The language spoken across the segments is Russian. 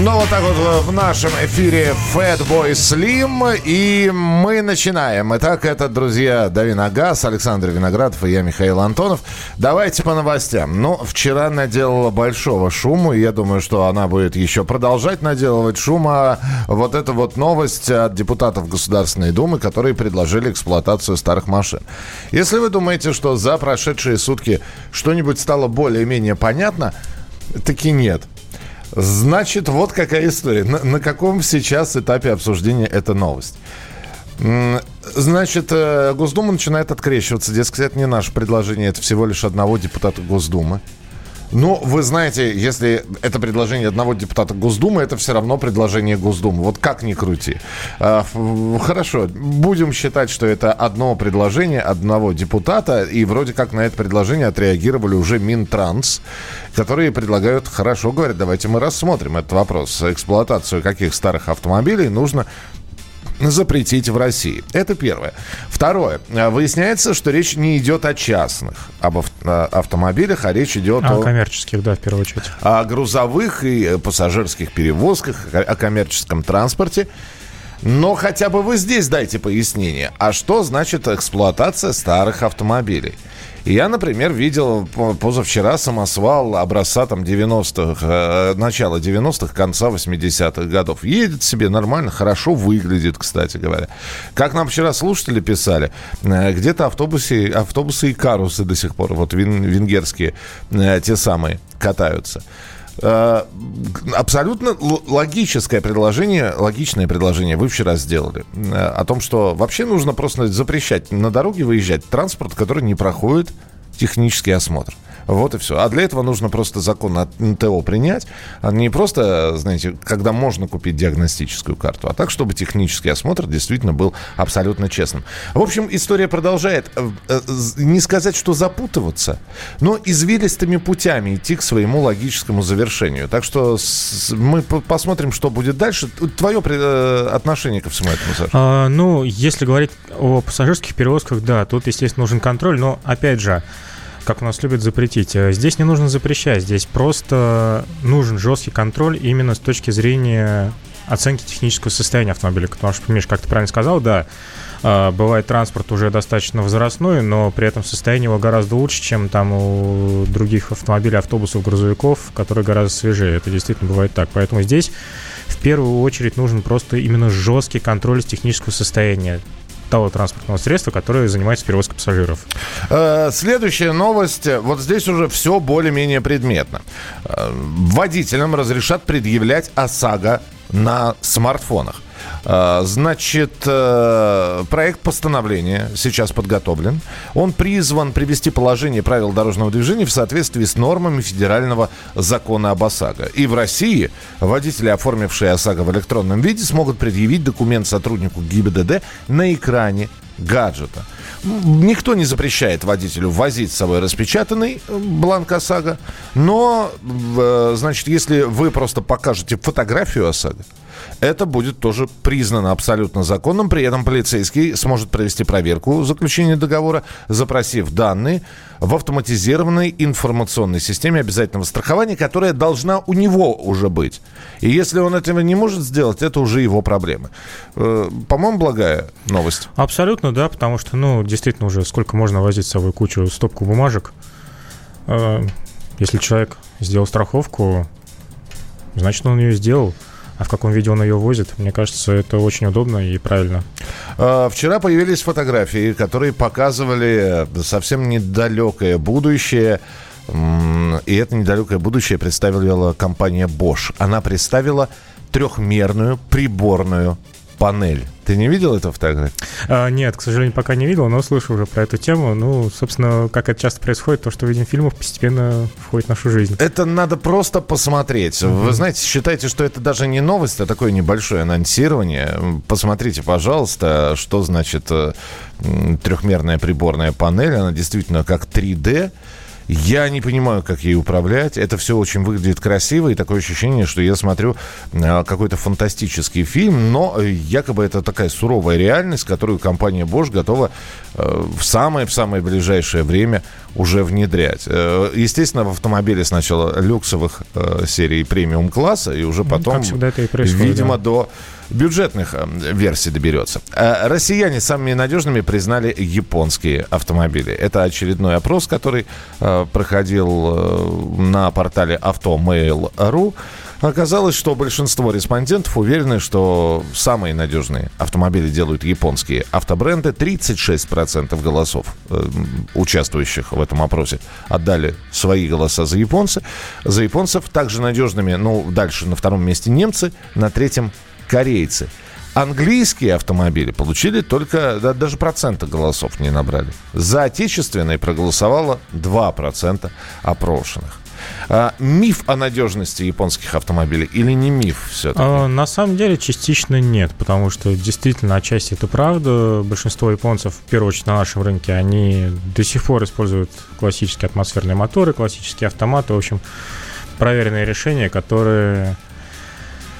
Ну, вот так вот в нашем эфире Fatboy Slim. И мы начинаем. Итак, это, друзья, Давин Агас, Александр Виноградов и я, Михаил Антонов. Давайте по новостям. Ну, вчера наделала большого шума, и я думаю, что она будет еще продолжать наделывать шума. Вот эта вот новость от депутатов Государственной Думы, которые предложили эксплуатацию старых машин. Если вы думаете, что за прошедшие сутки что-нибудь стало более-менее понятно, таки нет. Значит, вот какая история. На, на каком сейчас этапе обсуждения эта новость? Значит, э, Госдума начинает открещиваться. Дескать, это не наше предложение, это всего лишь одного депутата Госдумы. Ну, вы знаете, если это предложение одного депутата Госдумы, это все равно предложение Госдумы. Вот как ни крути. А, хорошо, будем считать, что это одно предложение одного депутата, и вроде как на это предложение отреагировали уже Минтранс, которые предлагают, хорошо, говорят, давайте мы рассмотрим этот вопрос. Эксплуатацию каких старых автомобилей нужно запретить в России. Это первое. Второе. Выясняется, что речь не идет о частных об автомобилях, а речь идет о... О коммерческих, да, в первую очередь. О грузовых и пассажирских перевозках, о коммерческом транспорте. Но хотя бы вы здесь дайте пояснение. А что значит эксплуатация старых автомобилей? Я, например, видел позавчера самосвал образца там 90-х, э, начала 90-х, конца 80-х годов. Едет себе нормально, хорошо выглядит, кстати говоря. Как нам вчера слушатели писали, э, где-то автобусы, автобусы и карусы до сих пор, вот венгерские, э, те самые, катаются абсолютно логическое предложение, логичное предложение вы вчера сделали о том, что вообще нужно просто запрещать на дороге выезжать транспорт, который не проходит технический осмотр. Вот и все. А для этого нужно просто закон от НТО принять. А не просто, знаете, когда можно купить диагностическую карту, а так, чтобы технический осмотр действительно был абсолютно честным. В общем, история продолжает. Э, э, не сказать, что запутываться, но извилистыми путями идти к своему логическому завершению. Так что мы посмотрим, что будет дальше. Твое э, отношение ко всему этому, Саша? А, ну, если говорить о пассажирских перевозках, да, тут, естественно, нужен контроль, но, опять же, как у нас любят запретить. Э, здесь не нужно запрещать, здесь просто нужен жесткий контроль именно с точки зрения оценки технического состояния автомобиля. Потому что, Миш, как ты правильно сказал, да, э, бывает транспорт уже достаточно возрастной, но при этом состояние его гораздо лучше, чем там у других автомобилей, автобусов, грузовиков, которые гораздо свежее. Это действительно бывает так. Поэтому здесь в первую очередь нужен просто именно жесткий контроль технического состояния того транспортного средства, которое занимается перевозкой пассажиров. Э, следующая новость. Вот здесь уже все более-менее предметно. Э, водителям разрешат предъявлять ОСАГО на смартфонах. А, значит, э, проект постановления сейчас подготовлен. Он призван привести положение правил дорожного движения в соответствии с нормами федерального закона об ОСАГО. И в России водители, оформившие ОСАГО в электронном виде, смогут предъявить документ сотруднику ГИБДД на экране гаджета. Никто не запрещает водителю возить с собой распечатанный э, бланк ОСАГО, но, э, значит, если вы просто покажете фотографию ОСАГО, это будет тоже признано абсолютно законным. При этом полицейский сможет провести проверку заключения договора, запросив данные в автоматизированной информационной системе обязательного страхования, которая должна у него уже быть. И если он этого не может сделать, это уже его проблемы. Э, по-моему, благая новость. Абсолютно, да, потому что, ну, действительно уже сколько можно возить с собой кучу стопку бумажек. Э, если человек сделал страховку, значит, он ее сделал. А в каком виде он ее возит, мне кажется, это очень удобно и правильно. А, вчера появились фотографии, которые показывали совсем недалекое будущее. И это недалекое будущее представила компания Bosch. Она представила трехмерную приборную панель. Ты не видел эту фотографию? А, нет, к сожалению, пока не видел, но слышу уже про эту тему. Ну, собственно, как это часто происходит, то, что видим в фильмах, постепенно входит в нашу жизнь. Это надо просто посмотреть. Mm-hmm. Вы знаете, считайте, что это даже не новость, а такое небольшое анонсирование. Посмотрите, пожалуйста, что значит э, трехмерная приборная панель. Она действительно как 3D. Я не понимаю, как ей управлять. Это все очень выглядит красиво, и такое ощущение, что я смотрю э, какой-то фантастический фильм, но э, якобы это такая суровая реальность, которую компания Bosch готова э, в самое-в самое ближайшее время уже внедрять. Естественно, в автомобиле сначала люксовых серий премиум-класса, и уже потом, как всегда это и видимо, да. до бюджетных версий доберется. Россияне самыми надежными признали японские автомобили. Это очередной опрос, который проходил э, на портале автомейл.ру, оказалось, что большинство респондентов уверены, что самые надежные автомобили делают японские автобренды. 36% голосов э, участвующих в этом опросе отдали свои голоса за японцы. За японцев также надежными, ну, дальше на втором месте немцы, на третьем корейцы. Английские автомобили получили только, да, даже процента голосов не набрали. За отечественные проголосовало 2% опрошенных. А, миф о надежности японских автомобилей или не миф все-таки? А, на самом деле частично нет, потому что действительно отчасти это правда. Большинство японцев, в первую очередь на нашем рынке, они до сих пор используют классические атмосферные моторы, классические автоматы, в общем, проверенные решения, которые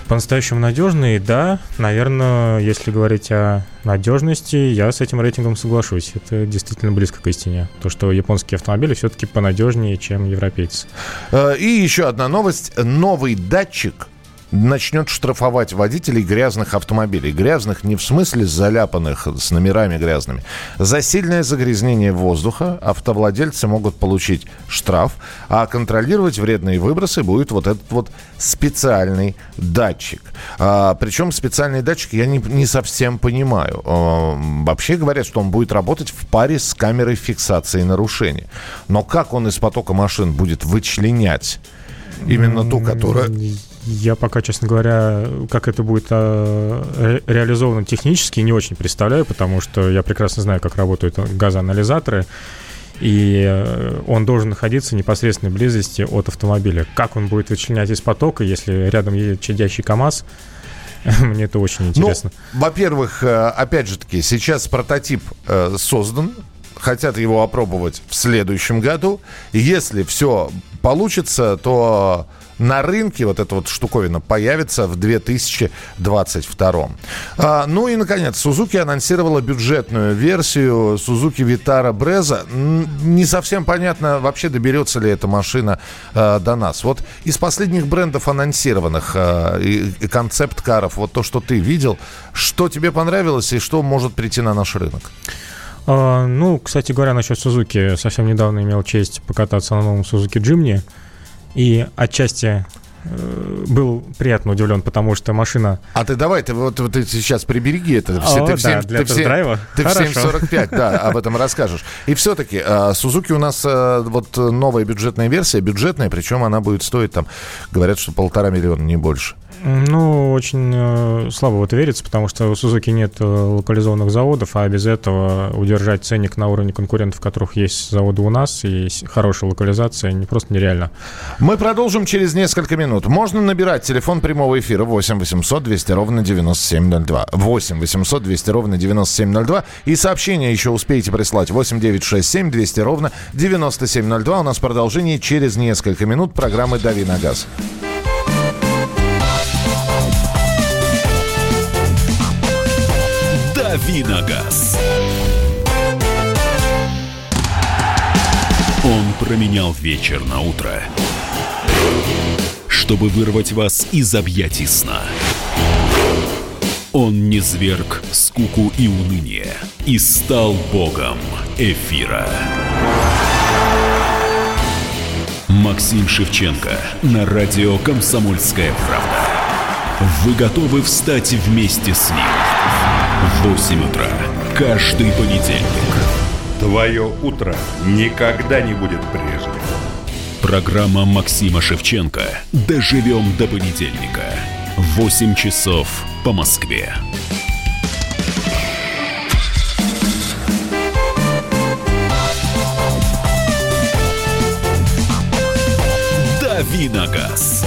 по-настоящему надежные, да, наверное, если говорить о надежности, я с этим рейтингом соглашусь. Это действительно близко к истине. То, что японские автомобили все-таки понадежнее, чем европейцы. Э, и еще одна новость. Новый датчик начнет штрафовать водителей грязных автомобилей. Грязных не в смысле заляпанных с номерами грязными. За сильное загрязнение воздуха автовладельцы могут получить штраф, а контролировать вредные выбросы будет вот этот вот специальный датчик. А, причем специальный датчик я не, не совсем понимаю. А, вообще говорят, что он будет работать в паре с камерой фиксации нарушений. Но как он из потока машин будет вычленять именно ту, которая я пока, честно говоря, как это будет э, реализовано технически, не очень представляю, потому что я прекрасно знаю, как работают газоанализаторы, и э, он должен находиться в непосредственной близости от автомобиля. Как он будет вычленять из потока, если рядом едет чадящий КАМАЗ, мне это очень ну, интересно. Ну, во-первых, э, опять же таки, сейчас прототип создан, хотят его опробовать в следующем году. Если все получится, то на рынке вот эта вот штуковина появится в 2022. А, ну и, наконец, Suzuki анонсировала бюджетную версию Suzuki Vitara Brezza. Не совсем понятно, вообще доберется ли эта машина а, до нас. Вот из последних брендов анонсированных а, и, и концепт-каров, вот то, что ты видел, что тебе понравилось и что может прийти на наш рынок? А, ну, кстати говоря, насчет Suzuki. Совсем недавно имел честь покататься на новом Suzuki Jimny. И отчасти э, был приятно удивлен, потому что машина... А ты давай, ты вот, вот ты сейчас прибереги это. Все, О, ты, в 7, да, для ты, в 7, ты в 7.45, да, об этом расскажешь. И все-таки, Сузуки у нас э, вот новая бюджетная версия, бюджетная, причем она будет стоить там, говорят, что полтора миллиона, не больше. Ну, очень э, слабо в это верится, потому что у Сузуки нет э, локализованных заводов, а без этого удержать ценник на уровне конкурентов, которых есть заводы у нас, и хорошая локализация, не просто нереально. Мы продолжим через несколько минут. Можно набирать телефон прямого эфира 8 800 200 ровно 9702. 8 800 200 ровно 9702. И сообщение еще успеете прислать 8 967 200 ровно 9702. У нас продолжение через несколько минут программы «Дави на газ». «Давиногаз». Он променял вечер на утро, чтобы вырвать вас из объятий сна. Он не зверг скуку и уныние и стал богом эфира. Максим Шевченко на радио «Комсомольская правда». Вы готовы встать вместе с ним? 8 утра. Каждый понедельник. Твое утро никогда не будет прежним. Программа Максима Шевченко. Доживем до понедельника. 8 часов по Москве. Давиногаз.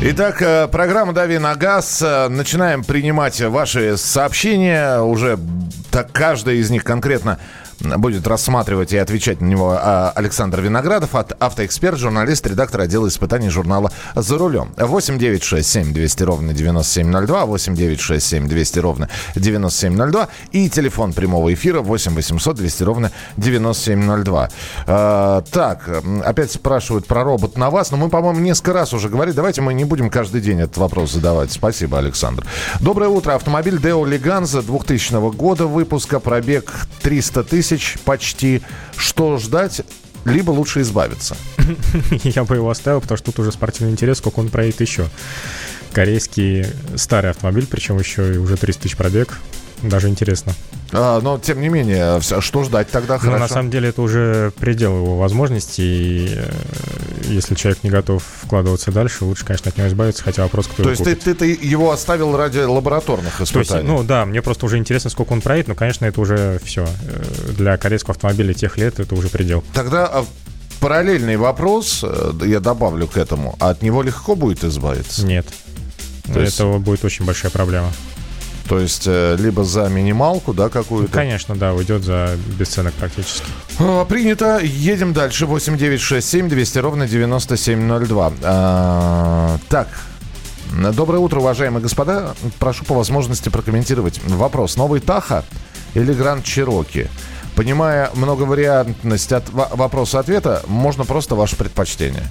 Итак, э, программа «Дави на газ». Э, начинаем принимать ваши сообщения. Уже так каждая из них конкретно будет рассматривать и отвечать на него а, Александр Виноградов, автоэксперт, журналист, редактор отдела испытаний журнала «За рулем». 8 9 6 7 200 ровно 9702, 8 9 6 7 200 ровно 9702 и телефон прямого эфира 8 800 200 ровно 9702. А, так, опять спрашивают про робот на вас, но мы, по-моему, несколько раз уже говорили. Давайте мы не будем каждый день этот вопрос задавать. Спасибо, Александр. Доброе утро. Автомобиль Deo Leganza 2000 года выпуска, пробег 300 тысяч почти. Что ждать? Либо лучше избавиться. Я бы его оставил, потому что тут уже спортивный интерес, сколько он проедет еще. Корейский старый автомобиль, причем еще и уже 300 тысяч пробег. Даже интересно. А, но, тем не менее, что ждать тогда ну, хорошо? на самом деле, это уже предел его возможностей. И э, если человек не готов вкладываться дальше, лучше, конечно, от него избавиться, хотя вопрос, кто То есть ты, ты, ты его оставил ради лабораторных испытаний? То есть, ну да, мне просто уже интересно, сколько он проедет, но, конечно, это уже все. Э, для корейского автомобиля тех лет это уже предел. Тогда а, параллельный вопрос, э, я добавлю к этому, а от него легко будет избавиться? Нет. То есть... Это будет очень большая проблема. То есть э, либо за минималку, да, какую-то? Конечно, да, уйдет за бесценок практически. Принято. Едем дальше. 8967 200 ровно 9702. А, так, Доброе утро, уважаемые господа. Прошу по возможности прокомментировать вопрос. Новый Таха или Гранд Чироки? Понимая многовариантность от вопроса-ответа, можно просто ваше предпочтение.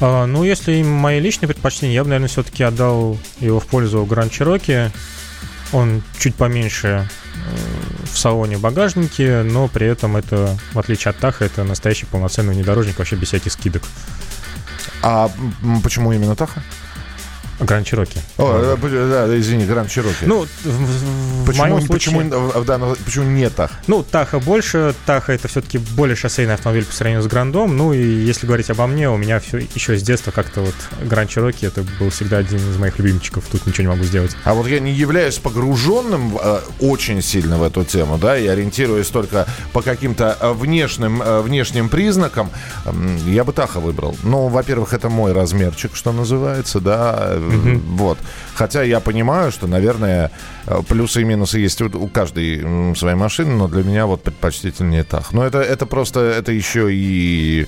А, ну, если мои личные предпочтения, я бы, наверное, все-таки отдал его в пользу Гранд Чироки. Он чуть поменьше э, в салоне багажники, но при этом это, в отличие от Таха, это настоящий полноценный внедорожник вообще без всяких скидок. А почему именно Таха? Гранд Чироки. О, да, да, извини, Гранд Чироки. Ну, в, в почему, моем случае... Почему, да, ну, почему не Таха? Ну, Таха больше. Таха это все-таки более шоссейный автомобиль по сравнению с Грандом. Ну, и если говорить обо мне, у меня все еще с детства как-то вот Гранд Чироки это был всегда один из моих любимчиков. Тут ничего не могу сделать. А вот я не являюсь погруженным э, очень сильно в эту тему, да, и ориентируясь только по каким-то э, внешним, э, внешним признакам, э, я бы Таха выбрал. Ну, во-первых, это мой размерчик, что называется, да, Угу. Вот. Хотя я понимаю, что, наверное, э, плюсы и минусы есть у, каждой своей машины, но для меня вот предпочтительнее так. Но это, это просто, это еще и...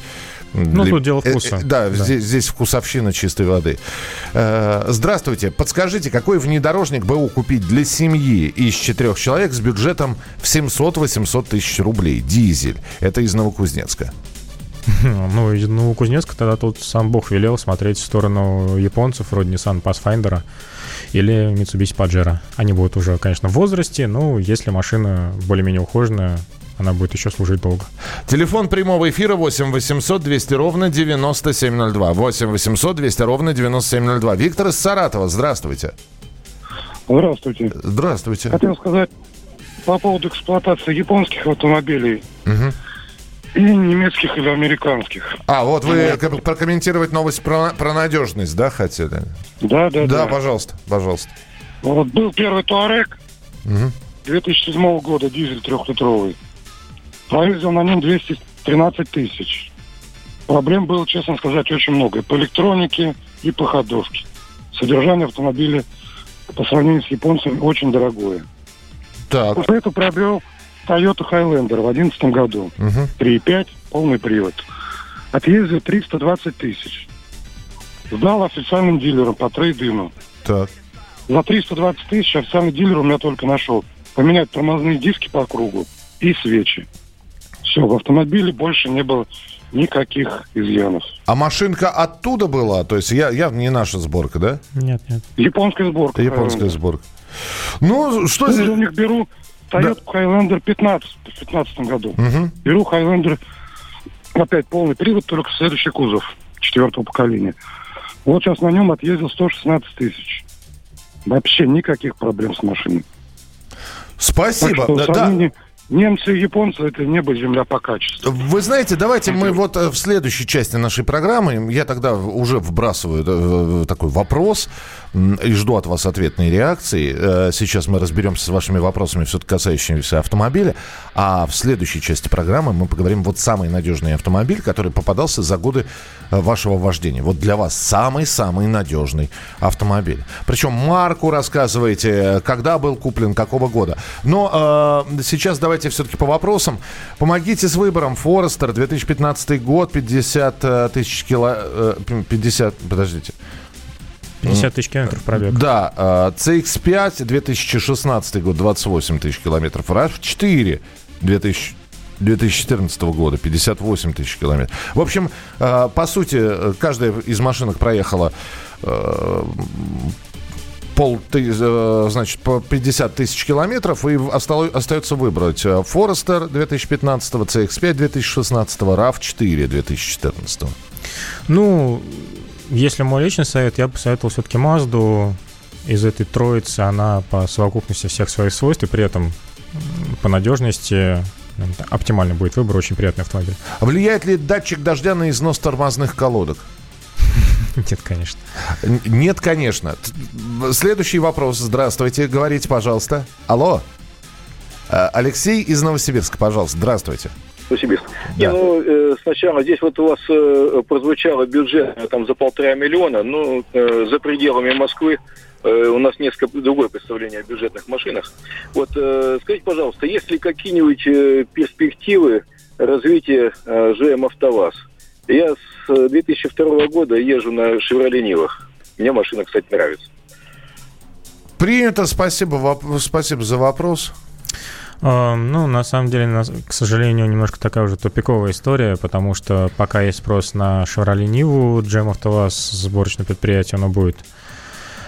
Ну, тут дело э, вкуса. Да, да. Здесь, здесь вкусовщина чистой воды. Здравствуйте. Подскажите, какой внедорожник БУ купить для семьи из четырех человек с бюджетом в 700-800 тысяч рублей? Дизель. Это из Новокузнецка. Ну, ну, Кузнецк тогда тут сам Бог велел смотреть в сторону японцев, вроде Nissan Pathfinder или Mitsubishi Pajero. Они будут уже, конечно, в возрасте, но если машина более-менее ухоженная, она будет еще служить долго. Телефон прямого эфира 8 800 200 ровно 9702. 8 800 200 ровно 9702. Виктор из Саратова, здравствуйте. Здравствуйте. Здравствуйте. Хотел сказать по поводу эксплуатации японских автомобилей. Угу. И немецких или американских. А, вот вы вот. прокомментировать новость про, про надежность, да, хотели? Да, да, да. Да, пожалуйста, пожалуйста. Вот был первый Туарек угу. 2007 года, дизель трехлитровый. Проездил на нем 213 тысяч. Проблем было, честно сказать, очень много. И по электронике, и по ходовке. Содержание автомобиля по сравнению с японцами очень дорогое. Так. После этого приобрел Toyota Highlander в 2011 году. Угу. 3,5, полный привод. Отъездил 320 тысяч. Сдал официальным дилерам по трейдину. Так. За 320 тысяч официальный дилер у меня только нашел. Поменять тормозные диски по кругу и свечи. Все, в автомобиле больше не было никаких изъянов. А машинка оттуда была? То есть я, я не наша сборка, да? Нет, нет. Японская сборка. Японская сборка. Ну, что здесь... у них беру Toyota да. Highlander 15 в 2015 году. Угу. Беру Highlander опять полный привод, только следующий кузов четвертого поколения. Вот сейчас на нем отъездил 116 тысяч. Вообще никаких проблем с машиной. Спасибо. Так что, да, Немцы и японцы это небо земля по качеству. Вы знаете, давайте мы вот э, в следующей части нашей программы, я тогда уже вбрасываю э, такой вопрос, и жду от вас ответной реакции. Э, сейчас мы разберемся с вашими вопросами, все-таки касающимися автомобиля. А в следующей части программы мы поговорим вот самый надежный автомобиль, который попадался за годы э, вашего вождения. Вот для вас самый-самый надежный автомобиль. Причем марку рассказываете, когда был куплен, какого года. Но э, сейчас давайте все-таки по вопросам. Помогите с выбором. Форестер, 2015 год, 50 э, тысяч кило... Э, 50, подождите. 50 тысяч километров пробег. Да, CX-5, 2016 год, 28 тысяч километров. RAV4, 2000, 2014 года, 58 тысяч километров. В общем, э, по сути, каждая из машинок проехала э, пол, значит, по 50 тысяч километров, и остается выбрать Forester 2015, CX-5 2016, RAV4 2014. Ну, если мой личный совет, я бы посоветовал все-таки Mazda из этой троицы. Она по совокупности всех своих свойств и при этом по надежности оптимальный будет выбор, очень приятный автомобиль. Влияет ли датчик дождя на износ тормозных колодок? Нет, конечно. Нет, конечно. Следующий вопрос. Здравствуйте. Говорите, пожалуйста. Алло. Э, Алексей из Новосибирска, пожалуйста. Здравствуйте. Новосибирск. Да. Не, ну, э, сначала здесь вот у вас э, прозвучало бюджет э, там за полтора миллиона, ну, э, за пределами Москвы э, у нас несколько другое представление о бюджетных машинах. Вот э, скажите, пожалуйста, есть ли какие-нибудь э, перспективы развития э, ЖМ «АвтоВАЗ»? Я с 2002 года езжу на «Шевроле Нивах». Мне машина, кстати, нравится. Принято, спасибо, спасибо за вопрос. Ну, на самом деле, к сожалению, немножко такая уже тупиковая история, потому что пока есть спрос на Chevrolet Nivu, Jam АвтоВАЗ, сборочное предприятие, оно будет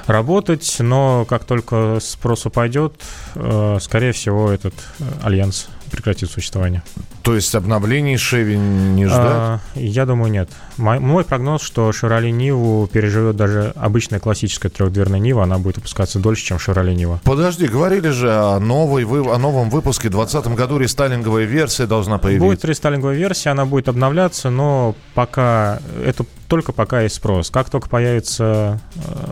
работать, но как только спрос упадет, э, скорее всего, этот э, альянс прекратит существование. То есть обновлений Шеви не ждать? А, я думаю, нет. Мой, мой прогноз, что Chevrolet Ниву переживет даже обычная классическая трехдверная Нива, она будет выпускаться дольше, чем Chevrolet Нива. Подожди, говорили же о, новой, о новом выпуске. В 2020 году рестайлинговая версия должна появиться. Будет рестайлинговая версия, она будет обновляться, но пока это только пока есть спрос. Как только появится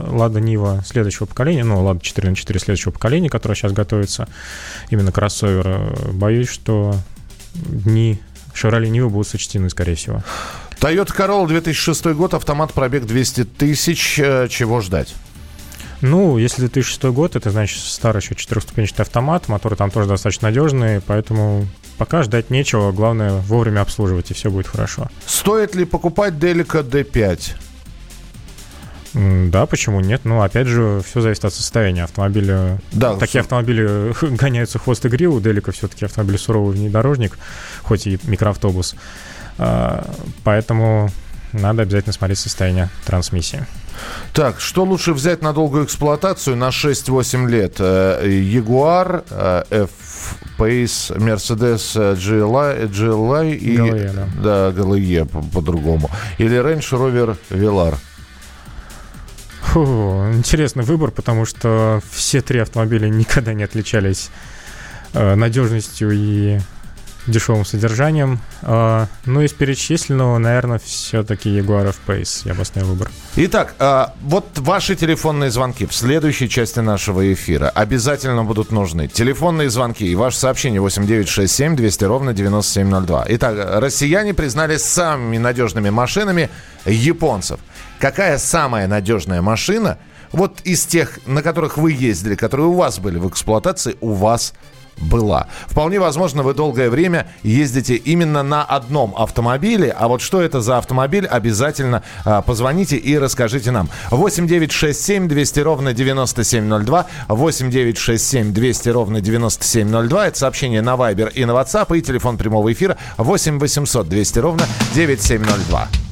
Лада э, Нива следующего поколения, ну, Лада 4 на 4 следующего поколения, которая сейчас готовится, именно кроссовер, э, боюсь, что дни Chevrolet Niva будут сочтены, скорее всего. Toyota Corolla 2006 год, автомат, пробег 200 тысяч. Э, чего ждать? Ну, если 2006 год, это значит старый еще четырехступенчатый автомат, моторы там тоже достаточно надежные, поэтому пока ждать нечего, главное вовремя обслуживать, и все будет хорошо. Стоит ли покупать Delica D5? Да, почему нет? Ну, опять же, все зависит от состояния автомобиля. Да, Такие все. автомобили гоняются хвост и гриву. Делика все-таки автомобиль суровый внедорожник, хоть и микроавтобус. А, поэтому надо обязательно смотреть состояние трансмиссии. Так, что лучше взять на долгую эксплуатацию на 6-8 лет? Jaguar, э, F-Pace, Mercedes GLI, GLI и... GLE, да. Да, GLE по-другому. Или Range Rover Velar? Фу, интересный выбор, потому что все три автомобиля никогда не отличались э, надежностью и дешевым содержанием. Э, ну, из перечисленного, наверное, все-таки Jaguar F-Pace. Я обосновал выбор. Итак, э, вот ваши телефонные звонки в следующей части нашего эфира обязательно будут нужны. Телефонные звонки и ваше сообщение 8967 200 ровно 9702. Итак, россияне признались самыми надежными машинами японцев – какая самая надежная машина, вот из тех, на которых вы ездили, которые у вас были в эксплуатации, у вас была. Вполне возможно, вы долгое время ездите именно на одном автомобиле. А вот что это за автомобиль, обязательно а, позвоните и расскажите нам. 8 9 6 7 200 ровно 9702. 8 9 6 7 200 ровно 9702. Это сообщение на Viber и на WhatsApp. И телефон прямого эфира 8 800 200 ровно 9702.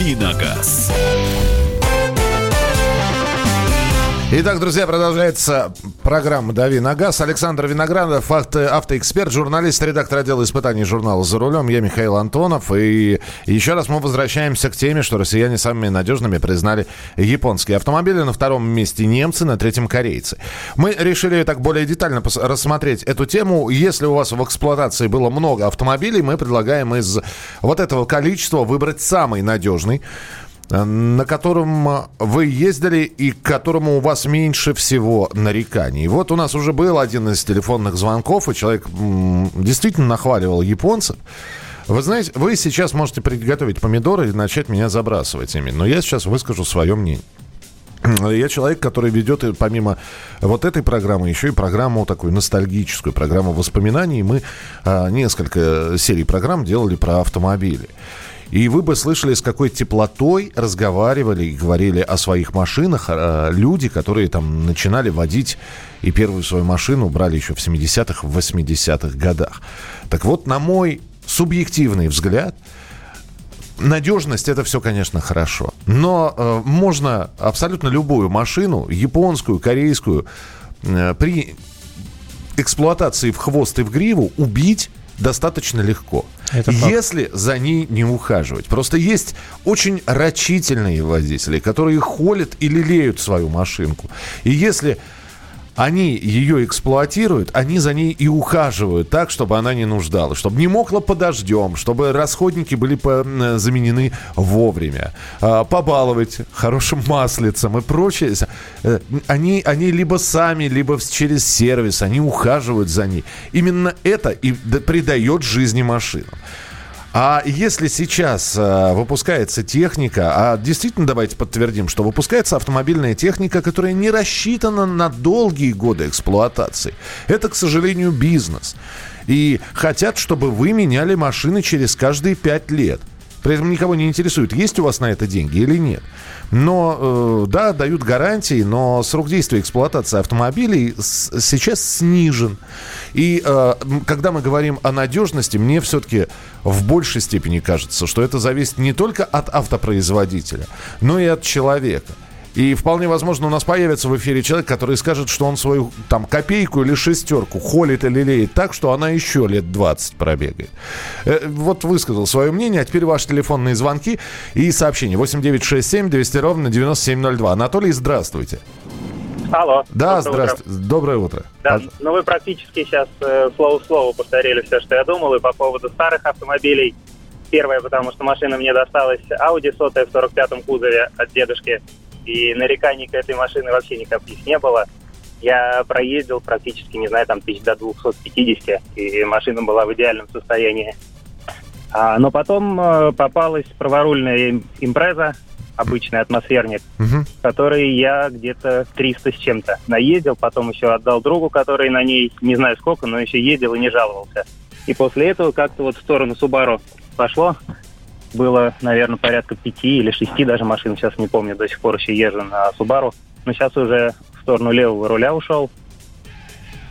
«Давиногаз». Итак, друзья, продолжается программа «Дави на газ». Александр Виноградов, авто, автоэксперт, журналист, редактор отдела испытаний журнала «За рулем». Я Михаил Антонов. И еще раз мы возвращаемся к теме, что россияне самыми надежными признали японские автомобили. На втором месте немцы, на третьем корейцы. Мы решили так более детально рассмотреть эту тему. Если у вас в эксплуатации было много автомобилей, мы предлагаем из вот этого количества выбрать самый надежный на котором вы ездили и к которому у вас меньше всего нареканий. Вот у нас уже был один из телефонных звонков, и человек действительно нахваливал японцев. Вы знаете, вы сейчас можете приготовить помидоры и начать меня забрасывать ими, но я сейчас выскажу свое мнение. Я человек, который ведет, помимо вот этой программы, еще и программу такую ностальгическую, программу воспоминаний. Мы а, несколько серий программ делали про автомобили. И вы бы слышали, с какой теплотой разговаривали и говорили о своих машинах э, люди, которые там начинали водить и первую свою машину брали еще в 70-х, в 80-х годах. Так вот, на мой субъективный взгляд, надежность это все, конечно, хорошо. Но э, можно абсолютно любую машину, японскую, корейскую, э, при эксплуатации в хвост и в гриву убить достаточно легко. Это если за ней не ухаживать. Просто есть очень рачительные водители, которые холят и лелеют свою машинку. И если они ее эксплуатируют, они за ней и ухаживают так, чтобы она не нуждалась, чтобы не мокла под дождем, чтобы расходники были заменены вовремя, а, побаловать хорошим маслицем и прочее. Э, они, они либо сами, либо через сервис, они ухаживают за ней. Именно это и придает жизни машинам. А если сейчас э, выпускается техника, а действительно давайте подтвердим, что выпускается автомобильная техника, которая не рассчитана на долгие годы эксплуатации. Это, к сожалению, бизнес. И хотят, чтобы вы меняли машины через каждые пять лет. При этом никого не интересует, есть у вас на это деньги или нет. Но, э, да, дают гарантии, но срок действия эксплуатации автомобилей с, сейчас снижен. И э, когда мы говорим о надежности, мне все-таки в большей степени кажется, что это зависит не только от автопроизводителя, но и от человека. И вполне возможно, у нас появится в эфире человек, который скажет, что он свою там копейку или шестерку холит или леет так, что она еще лет 20 пробегает. Э, вот высказал свое мнение, а теперь ваши телефонные звонки и сообщения. 8967 200 ровно 9702. Анатолий, здравствуйте. Алло. Да, здравствуйте. Утро. Доброе утро. Да, Пожалуйста. ну вы практически сейчас э, слово в слово повторили все, что я думал, и по поводу старых автомобилей. Первое, потому что машина мне досталась Audi сотая в 45-м кузове от дедушки и нареканий к этой машине вообще никаких не было. Я проездил практически, не знаю, там тысяч до 250, и машина была в идеальном состоянии. А, но потом э, попалась праворульная импреза, обычный атмосферник, угу. который я где-то 300 с чем-то наездил, потом еще отдал другу, который на ней не знаю сколько, но еще ездил и не жаловался. И после этого как-то вот в сторону Субару пошло, было, наверное, порядка пяти или шести даже машин, сейчас не помню, до сих пор еще езжу на Субару. Но сейчас уже в сторону левого руля ушел,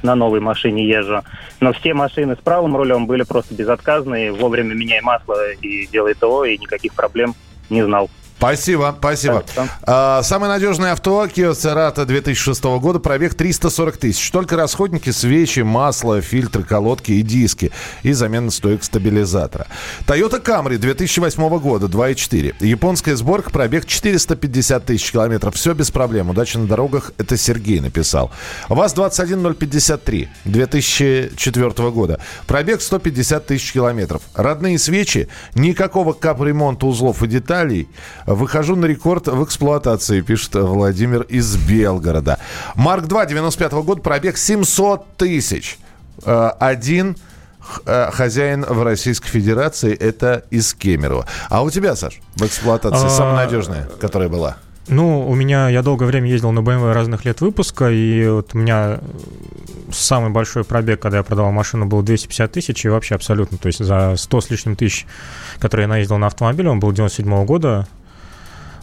на новой машине езжу. Но все машины с правым рулем были просто безотказные, вовремя меняй масло и делай ТО, и никаких проблем не знал. Спасибо, спасибо. А, самое надежное авто Kia Cerato 2006 года, пробег 340 тысяч. Только расходники, свечи, масло, фильтры, колодки и диски. И замена стоек стабилизатора. Toyota Camry 2008 года, 2.4. Японская сборка, пробег 450 тысяч километров. Все без проблем. Удачи на дорогах, это Сергей написал. ВАЗ-21053 2004 года. Пробег 150 тысяч километров. Родные свечи, никакого капремонта узлов и деталей. Выхожу на рекорд в эксплуатации, пишет Владимир из Белгорода. Марк 2, 95 -го года, пробег 700 тысяч. Э, один э, хозяин в Российской Федерации это из Кемерово. А у тебя, Саш, в эксплуатации а... самая надежная, которая была? Ну, у меня, я долгое время ездил на BMW разных лет выпуска, и вот у меня самый большой пробег, когда я продавал машину, был 250 тысяч, и вообще абсолютно, то есть за 100 с лишним тысяч, которые я наездил на автомобиле, он был 97 -го года,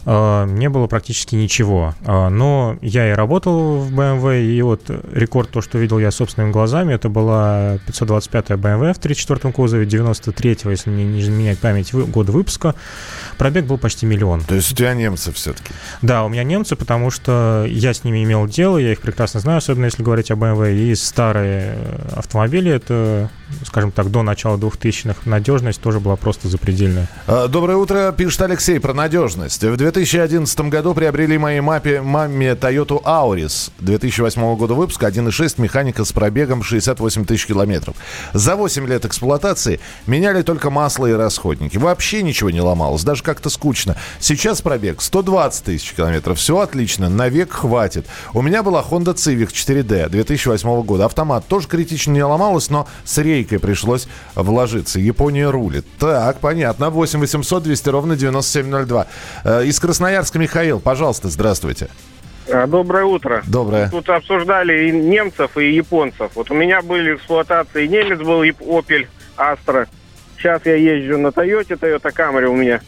не было практически ничего. Э, но я и работал в BMW, и вот рекорд, то, что видел я собственными глазами, это была 525 BMW в 34-м кузове, 93-го, если мне не изменять память, года выпуска. Пробег был почти миллион. То есть у тебя немцы все-таки? Да, у меня немцы, потому что я с ними имел дело, я их прекрасно знаю, особенно если говорить о BMW. И старые автомобили, это, скажем так, до начала 2000-х, надежность тоже была просто запредельная. А, доброе утро, пишет Алексей про надежность. В 2011 году приобрели моей мапе, маме Toyota Auris 2008 года выпуска, 1.6, механика с пробегом 68 тысяч километров. За 8 лет эксплуатации меняли только масло и расходники. Вообще ничего не ломалось, даже как-то скучно. Сейчас пробег 120 тысяч километров. Все отлично, на век хватит. У меня была Honda Civic 4D 2008 года. Автомат тоже критично не ломалась, но с рейкой пришлось вложиться. Япония рулит. Так, понятно. 8 800 200 ровно 9702. Э, из Красноярска Михаил, пожалуйста, здравствуйте. А, доброе утро. Доброе. Тут обсуждали и немцев, и японцев. Вот у меня были эксплуатации немец был, Opel Astra. Сейчас я езжу на Тойоте, Toyota Camry у меня.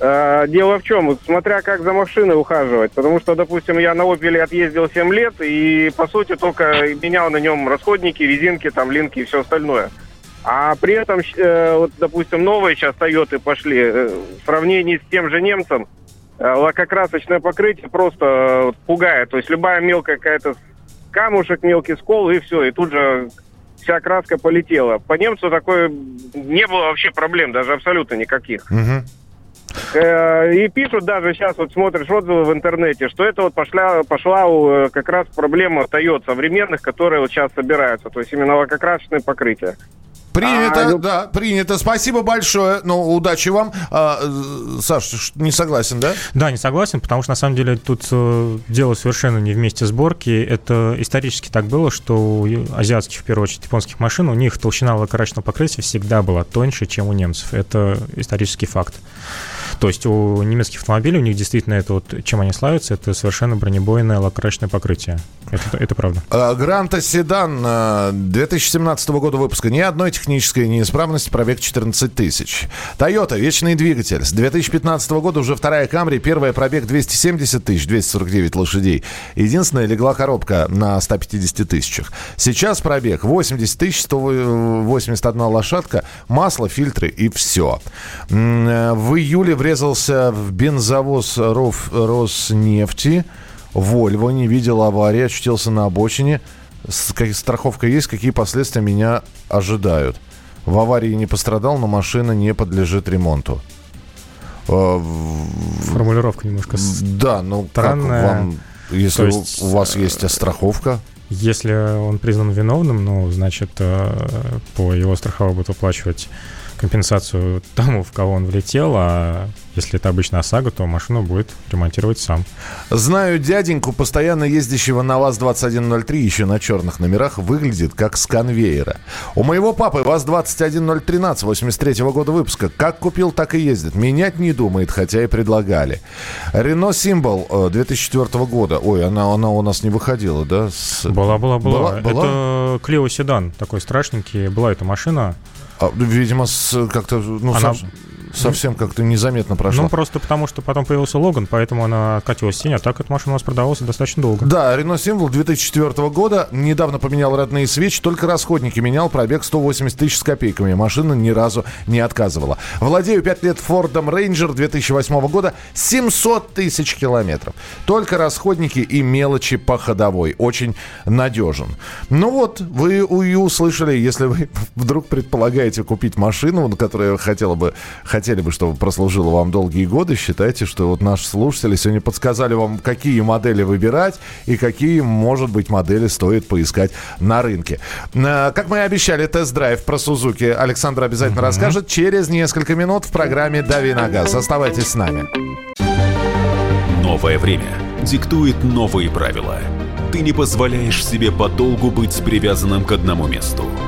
А, дело в чем, смотря как за машиной ухаживать. Потому что, допустим, я на Opel отъездил 7 лет и, по сути, только менял на нем расходники, резинки, там, линки и все остальное. А при этом, э, вот, допустим, новые сейчас Тойоты пошли, э, в сравнении с тем же немцем, э, лакокрасочное покрытие просто пугает. То есть любая мелкая какая-то камушек, мелкий скол, и все, и тут же вся краска полетела. По немцу такое не было вообще проблем, даже абсолютно никаких. Угу. И пишут даже сейчас, вот смотришь отзывы в интернете, что это вот пошла, пошла как раз проблема Toyota современных, которые вот сейчас собираются. То есть именно лакокрасочное покрытие. Принято, а, ну... да, принято. Спасибо большое. Ну, удачи вам. А, э, Саш, не согласен, да? Да, не согласен, потому что на самом деле тут э, дело совершенно не вместе сборки. Это исторически так было, что у азиатских, в первую очередь, японских машин, у них толщина лакокрасочного покрытия всегда была тоньше, чем у немцев. Это исторический факт. То есть у немецких автомобилей, у них действительно это вот, чем они славятся, это совершенно бронебойное лакокрасочное покрытие. Это, это правда. А, Гранта Седан 2017 года выпуска. Ни одной технической неисправности, пробег 14 тысяч. Toyota, вечный двигатель. С 2015 года уже вторая Камри, первая пробег 270 тысяч, 249 лошадей. Единственная легла коробка на 150 тысячах. Сейчас пробег 80 тысяч, 181 лошадка, масло, фильтры и все. В июле врезался в бензовоз Роснефти. Вольво, не видел аварии, очутился на обочине. Страховка есть, какие последствия меня ожидают. В аварии не пострадал, но машина не подлежит ремонту. А, Формулировка немножко Да, ну странная. как вам, если есть, у вас есть э, страховка? Если он признан виновным, ну, значит, э, по его страховой будут выплачивать компенсацию тому, в кого он влетел, а если это обычная ОСАГО, то машину будет ремонтировать сам. Знаю дяденьку, постоянно ездящего на ВАЗ-2103, еще на черных номерах, выглядит как с конвейера. У моего папы ВАЗ-21013, 83 -го года выпуска. Как купил, так и ездит. Менять не думает, хотя и предлагали. Рено Символ 2004 года. Ой, она, она у нас не выходила, да? С... Была, была, была. была? Это Клео Седан, такой страшненький. Была эта машина. А, видимо, как-то... Ну, Она... сам совсем как-то незаметно прошла. Ну, просто потому, что потом появился Логан, поэтому она откатилась в тень, а так эта машина у нас продавалась достаточно долго. Да, Рено Символ 2004 года, недавно поменял родные свечи, только расходники менял, пробег 180 тысяч с копейками. Машина ни разу не отказывала. Владею 5 лет Фордом Рейнджер 2008 года, 700 тысяч километров. Только расходники и мелочи по ходовой. Очень надежен. Ну вот, вы и услышали, если вы вдруг предполагаете купить машину, которая хотела бы хотели бы, чтобы прослужила вам долгие годы, считайте, что вот наши слушатели сегодня подсказали вам, какие модели выбирать и какие, может быть, модели стоит поискать на рынке. Э, как мы и обещали, тест-драйв про Сузуки Александр обязательно mm-hmm. расскажет через несколько минут в программе «Дави на газ». Оставайтесь с нами. Новое время диктует новые правила. Ты не позволяешь себе подолгу быть привязанным к одному месту –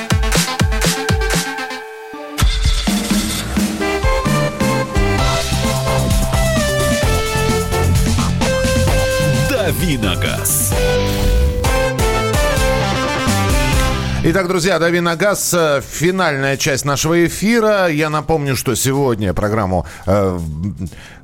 Итак, друзья, «Дави на газ» э, – финальная часть нашего эфира. Я напомню, что сегодня программу э,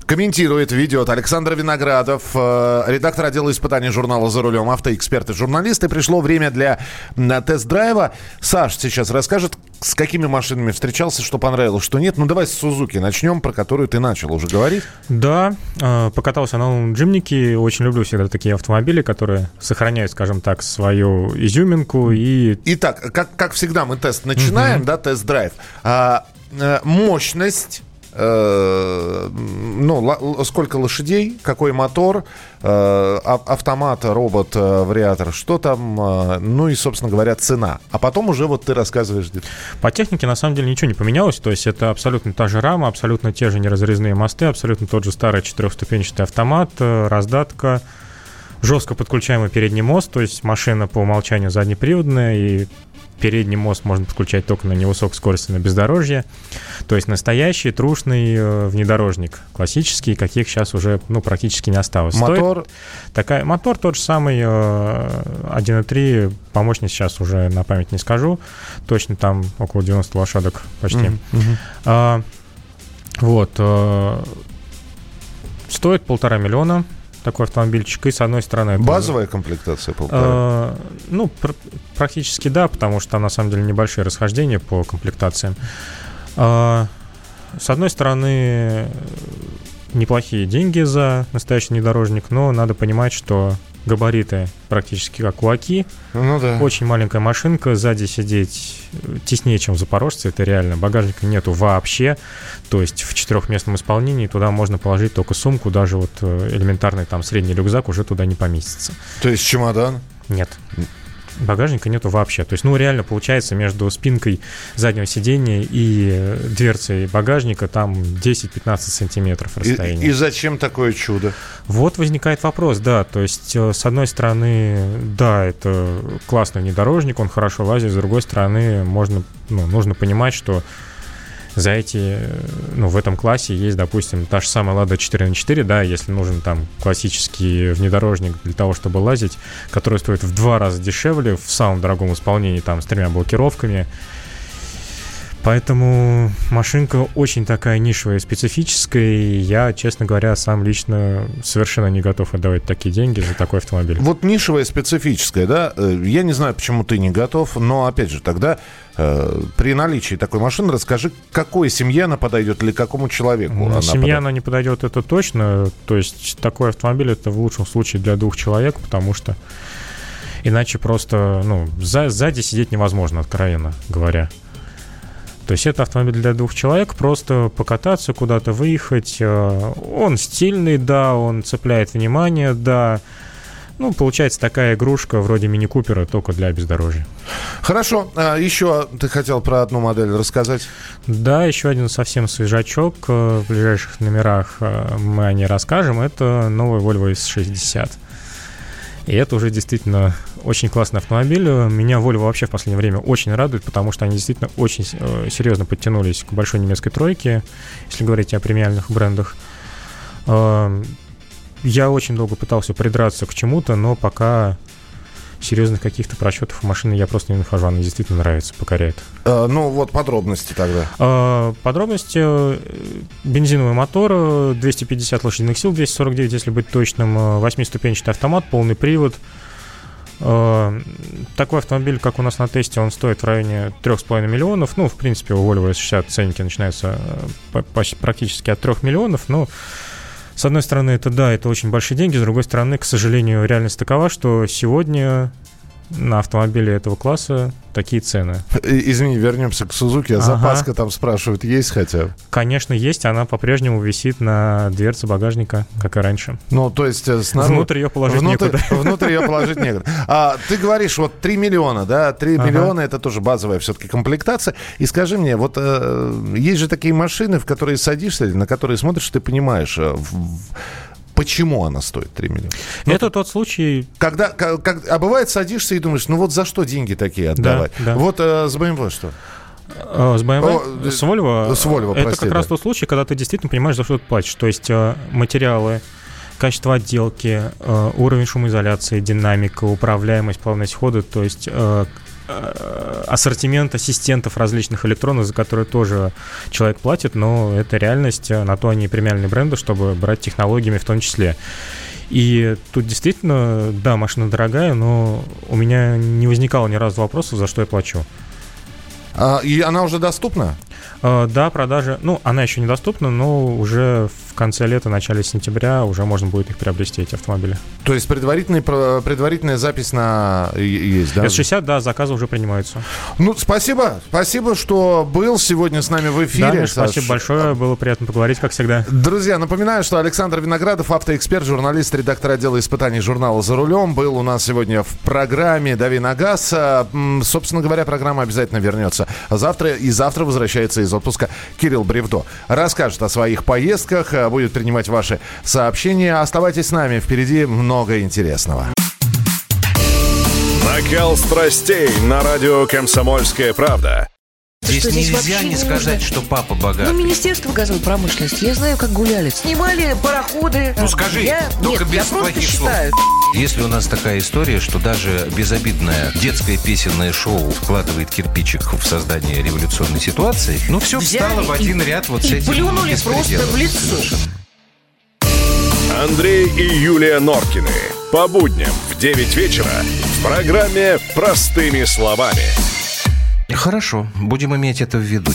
комментирует, ведет Александр Виноградов, э, редактор отдела испытаний журнала «За рулем», автоэксперт и журналист. И пришло время для на тест-драйва. Саш сейчас расскажет, с какими машинами встречался, что понравилось, что нет. Ну, давай с Сузуки начнем, про которую ты начал уже говорить. Да, э, покатался на джимнике. Очень люблю всегда такие автомобили, которые сохраняют, скажем так, свою изюминку. И... Итак, как, как всегда, мы тест начинаем, да, тест-драйв. А, э, мощность Э, ну, сколько лошадей, какой мотор, э, автомат, робот, э, вариатор, что там, ну и, собственно говоря, цена. А потом уже вот ты рассказываешь. По технике, на самом деле, ничего не поменялось. То есть это абсолютно та же рама, абсолютно те же неразрезные мосты, абсолютно тот же старый четырехступенчатый автомат, раздатка, жестко подключаемый передний мост, то есть машина по умолчанию заднеприводная, и передний мост можно подключать только на невысокой скорости на бездорожье. То есть настоящий трушный э, внедорожник, классический, каких сейчас уже ну, практически не осталось. Мотор? Стоит такая, мотор тот же самый, э, 1.3, по мощности сейчас уже на память не скажу, точно там около 90 лошадок почти. Mm-hmm. А, вот. Э, стоит полтора миллиона такой автомобильчик. И с одной стороны... Базовая это, комплектация полтора? Э, ну, пр- практически да, потому что там на самом деле небольшие расхождения по комплектациям. Э, с одной стороны, неплохие деньги за настоящий внедорожник, но надо понимать, что габариты практически как у Аки. Ну да. Очень маленькая машинка, сзади сидеть теснее, чем в Запорожце, это реально. Багажника нету вообще, то есть в четырехместном исполнении туда можно положить только сумку, даже вот э, элементарный там средний рюкзак уже туда не поместится. То есть чемодан? Нет багажника нету вообще. То есть, ну, реально получается между спинкой заднего сидения и дверцей багажника там 10-15 сантиметров расстояние. И, и зачем такое чудо? Вот возникает вопрос, да. То есть, э, с одной стороны, да, это классный внедорожник, он хорошо лазит, с другой стороны, можно, ну, нужно понимать, что за эти, ну, в этом классе есть, допустим, та же самая Lada 4 на 4, да, если нужен там классический внедорожник для того, чтобы лазить, который стоит в два раза дешевле, в самом дорогом исполнении, там, с тремя блокировками, Поэтому машинка очень такая нишевая, специфическая, и я, честно говоря, сам лично совершенно не готов отдавать такие деньги за такой автомобиль. Вот нишевая, специфическая, да? Э, я не знаю, почему ты не готов, но, опять же, тогда э, при наличии такой машины расскажи, какой семье она подойдет или какому человеку ну, она Семья подойдет? она не подойдет, это точно. То есть такой автомобиль это в лучшем случае для двух человек, потому что иначе просто, ну, сзади сидеть невозможно, откровенно говоря. То есть это автомобиль для двух человек, просто покататься, куда-то выехать. Э, он стильный, да, он цепляет внимание, да. Ну, получается такая игрушка вроде мини-купера, только для бездорожья. Хорошо. А еще ты хотел про одну модель рассказать? Да, еще один совсем свежачок. Э, в ближайших номерах э, мы о ней расскажем. Это новый Volvo S60. И это уже действительно очень классный автомобиль. Меня Volvo вообще в последнее время очень радует, потому что они действительно очень э, серьезно подтянулись к большой немецкой тройке, если говорить о премиальных брендах. Я очень долго пытался придраться к чему-то, но пока серьезных каких-то просчетов у машины я просто не нахожу. Она действительно нравится, покоряет. А, ну, вот подробности тогда. А, подробности. Э, бензиновый мотор, 250 лошадиных сил, 249, если быть точным, 8-ступенчатый автомат, полный привод. А, такой автомобиль, как у нас на тесте, он стоит в районе 3,5 миллионов. Ну, в принципе, у Volvo S60 ценники начинаются практически от 3 миллионов, но с одной стороны, это да, это очень большие деньги, с другой стороны, к сожалению, реальность такова, что сегодня на автомобили этого класса такие цены. Извини, вернемся к Сузуки. А ага. запаска там спрашивают, есть хотя Конечно, есть. Она по-прежнему висит на дверце багажника, как и раньше. Ну, то есть э, снаружи... Внутрь ее положить внутрь, некуда. Внутрь ее положить некуда. А, ты говоришь, вот 3 миллиона, да? 3 ага. миллиона это тоже базовая все-таки комплектация. И скажи мне, вот э, есть же такие машины, в которые садишься, на которые смотришь, ты понимаешь, э, в, Почему она стоит 3 миллиона? Ну, это тот случай... Когда, как, а бывает, садишься и думаешь, ну вот за что деньги такие отдавать? Да, да. Вот э, с BMW что? Э, с BMW, О, с Volvo, с Volvo это прости, как да. раз тот случай, когда ты действительно понимаешь, за что ты платишь. То есть э, материалы, качество отделки, э, уровень шумоизоляции, динамика, управляемость, плавность хода, то есть Э, ассортимент ассистентов различных электронных, за которые тоже человек платит, но это реальность, э, на то они премиальные бренды, чтобы брать технологиями в том числе. И тут действительно, да, машина дорогая, но у меня не возникало ни разу вопросов, за что я плачу. А, и она уже доступна? А, да, продажи. Ну, она еще недоступна, но уже в конце лета, начале сентября уже можно будет их приобрести, эти автомобили. То есть предварительный, предварительная запись на есть, да? S60, да, заказы уже принимаются. Ну, спасибо. Спасибо, что был сегодня с нами в эфире. Да, Миш, спасибо большое. Было приятно поговорить, как всегда. Друзья, напоминаю, что Александр Виноградов, автоэксперт, журналист, редактор отдела испытаний журнала «За рулем», был у нас сегодня в программе «Дави на газ». Собственно говоря, программа обязательно вернется завтра. И завтра возвращается из отпуска Кирилл Бревдо. Расскажет о своих поездках, будет принимать ваши сообщения. Оставайтесь с нами, впереди много интересного. Накал страстей на радио «Комсомольская правда». Здесь что, здесь нельзя не сказать, что папа богат. Ну, Министерство газовой промышленности. Я знаю, как гуляли. Снимали пароходы. Ну, скажи, я... только Нет, без я плохих считаю. слов. Если у нас такая история, что даже безобидное детское песенное шоу вкладывает кирпичик в создание революционной ситуации, ну, все Взяли встало в один и, ряд вот и с этим плюнули просто в лицо. Совершенно. Андрей и Юлия Норкины. По будням в 9 вечера в программе «Простыми словами». Хорошо, будем иметь это в виду.